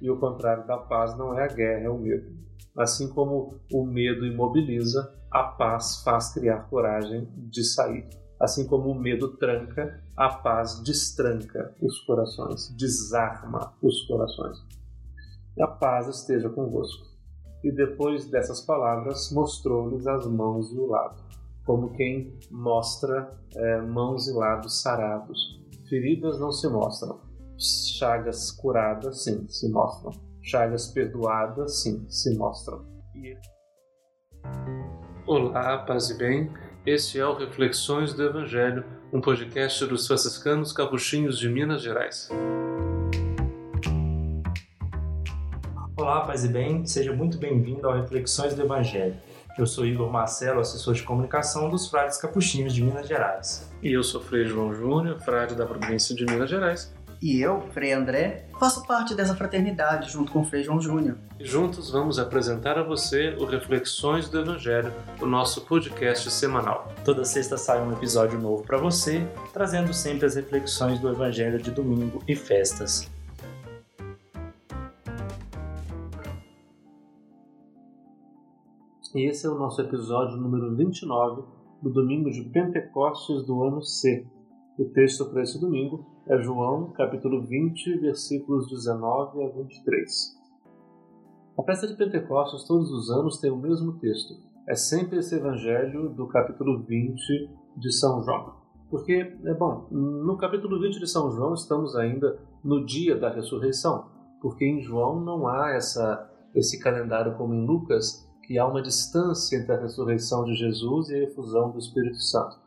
e o contrário da paz não é a guerra, é o medo. Assim como o medo imobiliza, a paz faz criar coragem de sair. Assim como o medo tranca, a paz destranca os corações, desarma os corações. A paz esteja convosco. E depois dessas palavras, mostrou-lhes as mãos e o lado, como quem mostra é, mãos e lados sarados. Feridas não se mostram, chagas curadas, sim, se mostram. Chagas perdoadas, sim, se mostram. E... Olá, paz e bem. Este é o Reflexões do Evangelho, um podcast dos franciscanos capuchinhos de Minas Gerais. Olá, paz e bem, seja muito bem-vindo ao Reflexões do Evangelho. Eu sou Igor Marcelo, assessor de comunicação dos Frades Capuchinhos de Minas Gerais. E eu sou Frei João Júnior, frade da província de Minas Gerais. E eu, Frei André, faço parte dessa fraternidade junto com o Frei João Júnior. Juntos vamos apresentar a você o Reflexões do Evangelho, o nosso podcast semanal. Toda sexta sai um episódio novo para você, trazendo sempre as reflexões do Evangelho de domingo e festas. E esse é o nosso episódio número 29 do domingo de Pentecostes do ano C. O texto para esse domingo é João, capítulo 20, versículos 19 a 23. A festa de Pentecostes todos os anos tem o mesmo texto. É sempre esse evangelho do capítulo 20 de São João. Porque, é bom, no capítulo 20 de São João estamos ainda no dia da ressurreição, porque em João não há essa, esse calendário como em Lucas, que há uma distância entre a ressurreição de Jesus e a efusão do Espírito Santo.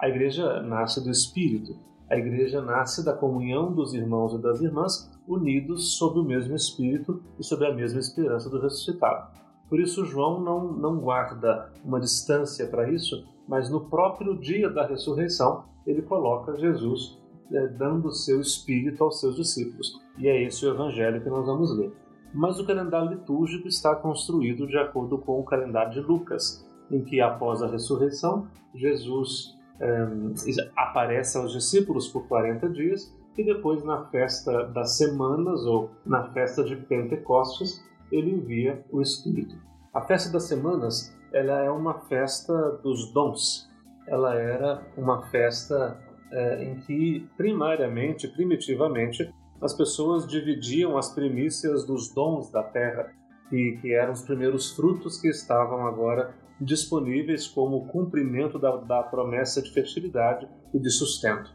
A igreja nasce do Espírito, a igreja nasce da comunhão dos irmãos e das irmãs unidos sob o mesmo Espírito e sob a mesma esperança do ressuscitado. Por isso, João não, não guarda uma distância para isso, mas no próprio dia da ressurreição, ele coloca Jesus é, dando seu Espírito aos seus discípulos. E é esse o evangelho que nós vamos ler. Mas o calendário litúrgico está construído de acordo com o calendário de Lucas, em que após a ressurreição, Jesus um, aparece aos discípulos por 40 dias e depois na festa das semanas ou na festa de Pentecostes ele envia o Espírito. A festa das semanas ela é uma festa dos dons. Ela era uma festa é, em que primariamente, primitivamente, as pessoas dividiam as primícias dos dons da terra, que eram os primeiros frutos que estavam agora disponíveis como cumprimento da, da promessa de fertilidade e de sustento.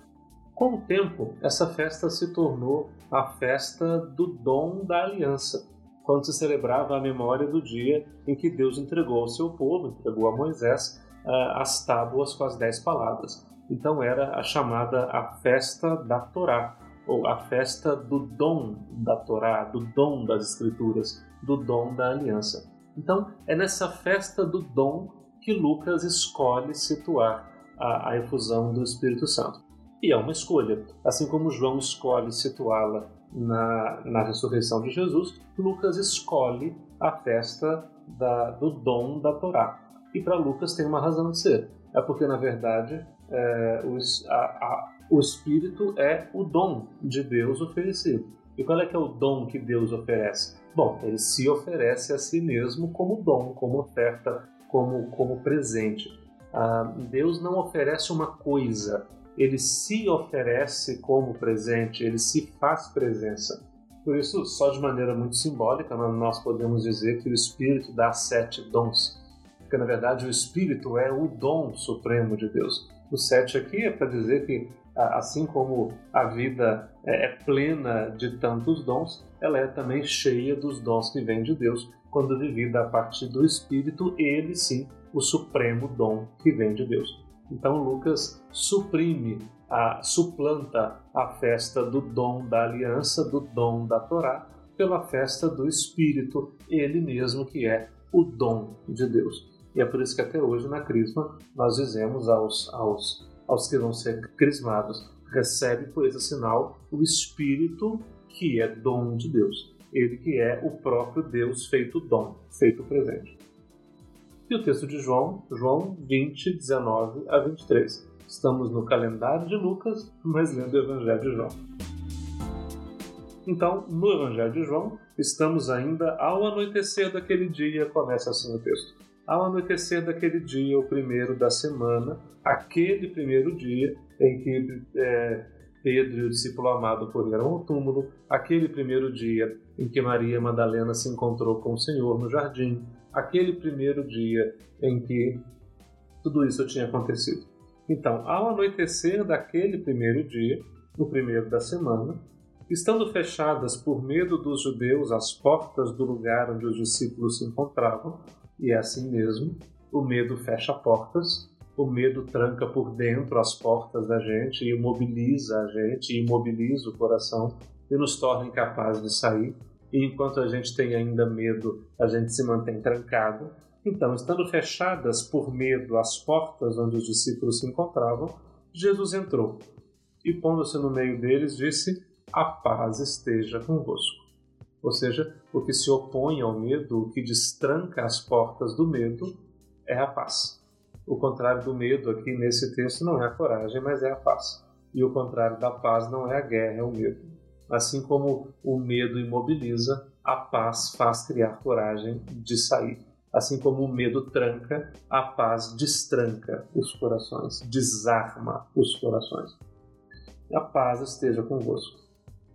Com o tempo, essa festa se tornou a festa do dom da aliança, quando se celebrava a memória do dia em que Deus entregou ao seu povo, entregou a Moisés, uh, as tábuas com as dez palavras. Então era a chamada a festa da Torá, ou a festa do dom da Torá, do dom das Escrituras, do dom da aliança. Então, é nessa festa do dom que Lucas escolhe situar a, a efusão do Espírito Santo. E é uma escolha. Assim como João escolhe situá-la na, na ressurreição de Jesus, Lucas escolhe a festa da, do dom da Torá. E para Lucas tem uma razão de ser. É porque, na verdade, é, a, a, o Espírito é o dom de Deus oferecido. E qual é que é o dom que Deus oferece? Bom, ele se oferece a si mesmo como dom, como oferta, como, como presente. Ah, Deus não oferece uma coisa, ele se oferece como presente, ele se faz presença. Por isso, só de maneira muito simbólica, nós podemos dizer que o Espírito dá sete dons. Porque, na verdade, o Espírito é o dom supremo de Deus. O sete aqui é para dizer que assim como a vida é, é plena de tantos dons, ela é também cheia dos dons que vêm de Deus, quando vivida a partir do Espírito, ele sim, o supremo dom que vem de Deus. Então Lucas suprime, a, suplanta a festa do dom da aliança, do dom da Torá, pela festa do Espírito, ele mesmo que é o dom de Deus. E é por isso que até hoje na Crisma nós dizemos aos, aos aos que vão ser crismados, recebe por esse sinal o Espírito que é dom de Deus. Ele que é o próprio Deus feito dom, feito presente. E o texto de João, João 20, 19 a 23. Estamos no calendário de Lucas, mas lendo o Evangelho de João. Então, no Evangelho de João, estamos ainda ao anoitecer daquele dia, começa assim o texto. Ao anoitecer daquele dia, o primeiro da semana, aquele primeiro dia em que é, Pedro e o discípulo amado correram ao túmulo, aquele primeiro dia em que Maria Madalena se encontrou com o Senhor no jardim, aquele primeiro dia em que tudo isso tinha acontecido. Então, ao anoitecer daquele primeiro dia, no primeiro da semana, estando fechadas por medo dos judeus as portas do lugar onde os discípulos se encontravam, e é assim mesmo, o medo fecha portas, o medo tranca por dentro as portas da gente, imobiliza a gente, imobiliza o coração e nos torna incapazes de sair. E enquanto a gente tem ainda medo, a gente se mantém trancado. Então, estando fechadas por medo as portas onde os discípulos se encontravam, Jesus entrou e, pondo-se no meio deles, disse: A paz esteja convosco. Ou seja, o que se opõe ao medo, o que destranca as portas do medo, é a paz. O contrário do medo aqui nesse texto não é a coragem, mas é a paz. E o contrário da paz não é a guerra, é o medo. Assim como o medo imobiliza, a paz faz criar coragem de sair. Assim como o medo tranca, a paz destranca os corações, desarma os corações. A paz esteja convosco.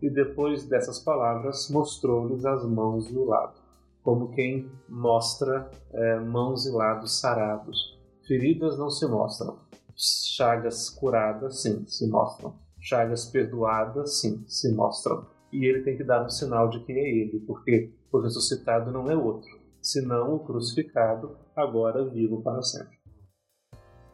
E depois dessas palavras, mostrou-lhes as mãos e o lado, como quem mostra é, mãos e lados sarados. Feridas não se mostram, chagas curadas, sim, se mostram. Chagas perdoadas, sim, se mostram. E ele tem que dar um sinal de quem é ele, porque o ressuscitado não é outro, senão o crucificado, agora vivo para sempre.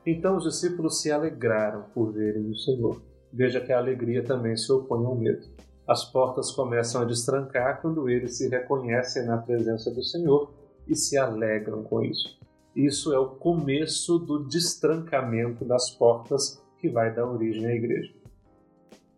Então os discípulos se alegraram por verem o Senhor. Veja que a alegria também se opõe ao medo. As portas começam a destrancar quando eles se reconhecem na presença do Senhor e se alegram com isso. Isso é o começo do destrancamento das portas que vai dar origem à igreja.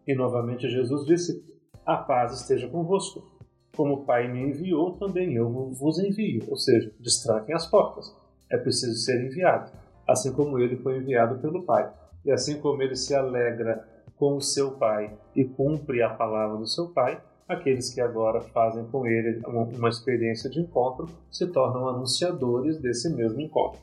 E novamente Jesus disse: A paz esteja convosco. Como o Pai me enviou, também eu vos envio. Ou seja, destranquem as portas. É preciso ser enviado, assim como ele foi enviado pelo Pai. E assim como ele se alegra com o seu Pai e cumpre a palavra do seu Pai, aqueles que agora fazem com ele uma experiência de encontro se tornam anunciadores desse mesmo encontro.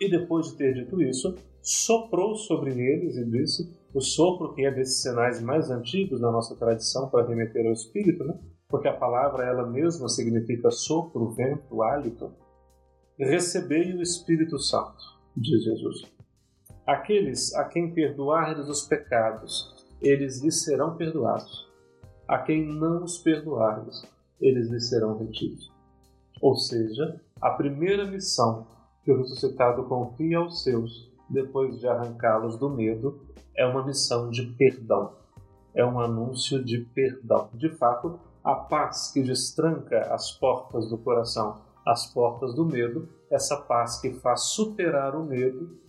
E depois de ter dito isso, soprou sobre eles e disse: o sopro que é desses sinais mais antigos da nossa tradição para remeter ao Espírito, né? porque a palavra ela mesma significa sopro, vento, hálito. Recebei o Espírito Santo, diz Jesus. Aqueles a quem perdoardes os pecados, eles lhes serão perdoados. A quem não os perdoardes, eles lhes serão retidos. Ou seja, a primeira missão que o ressuscitado confia aos seus, depois de arrancá-los do medo, é uma missão de perdão. É um anúncio de perdão. De fato, a paz que destranca as portas do coração, as portas do medo, essa paz que faz superar o medo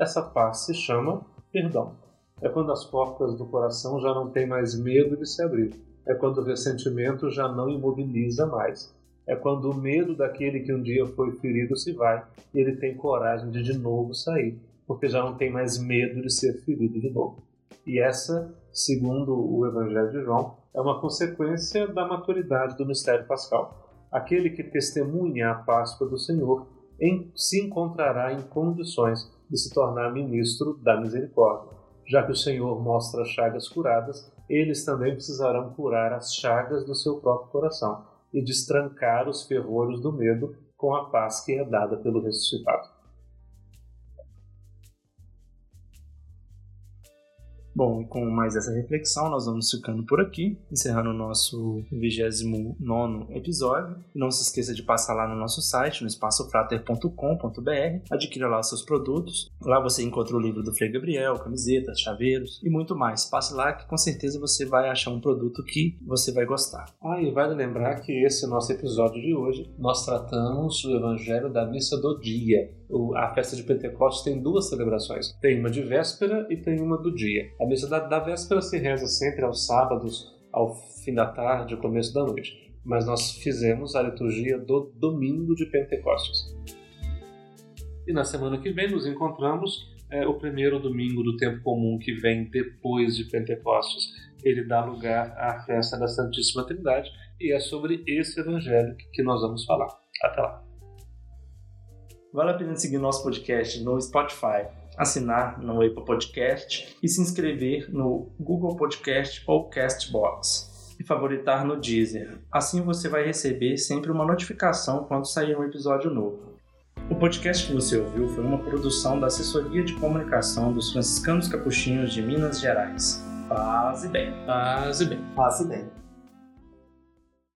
essa paz se chama perdão. É quando as portas do coração já não têm mais medo de se abrir. É quando o ressentimento já não imobiliza mais. É quando o medo daquele que um dia foi ferido se vai e ele tem coragem de de novo sair, porque já não tem mais medo de ser ferido de novo. E essa, segundo o Evangelho de João, é uma consequência da maturidade do mistério pascal. Aquele que testemunha a Páscoa do Senhor em, se encontrará em condições de se tornar ministro da misericórdia. Já que o Senhor mostra chagas curadas, eles também precisarão curar as chagas do seu próprio coração e destrancar os ferrolhos do medo com a paz que é dada pelo ressuscitado. Bom, com mais essa reflexão, nós vamos ficando por aqui, encerrando o nosso 29 episódio. Não se esqueça de passar lá no nosso site, no espaçofrater.com.br, adquira lá seus produtos. Lá você encontra o livro do Frei Gabriel, camisetas, chaveiros e muito mais. Passe lá que com certeza você vai achar um produto que você vai gostar. Ah, e vale lembrar que esse nosso episódio de hoje nós tratamos o Evangelho da Missa do Dia a festa de Pentecostes tem duas celebrações. Tem uma de véspera e tem uma do dia. A missa da, da véspera se reza sempre aos sábados, ao fim da tarde, começo da noite. Mas nós fizemos a liturgia do domingo de Pentecostes. E na semana que vem nos encontramos é, o primeiro domingo do tempo comum que vem depois de Pentecostes. ele dá lugar à festa da Santíssima Trindade e é sobre esse evangelho que nós vamos falar. Até lá. Vale a pena seguir nosso podcast no Spotify, assinar no Apple Podcast e se inscrever no Google Podcast ou Castbox e favoritar no Deezer. Assim você vai receber sempre uma notificação quando sair um episódio novo. O podcast que você ouviu foi uma produção da Assessoria de Comunicação dos Franciscanos Capuchinhos de Minas Gerais. Paz e bem. Paz e bem. Passe bem.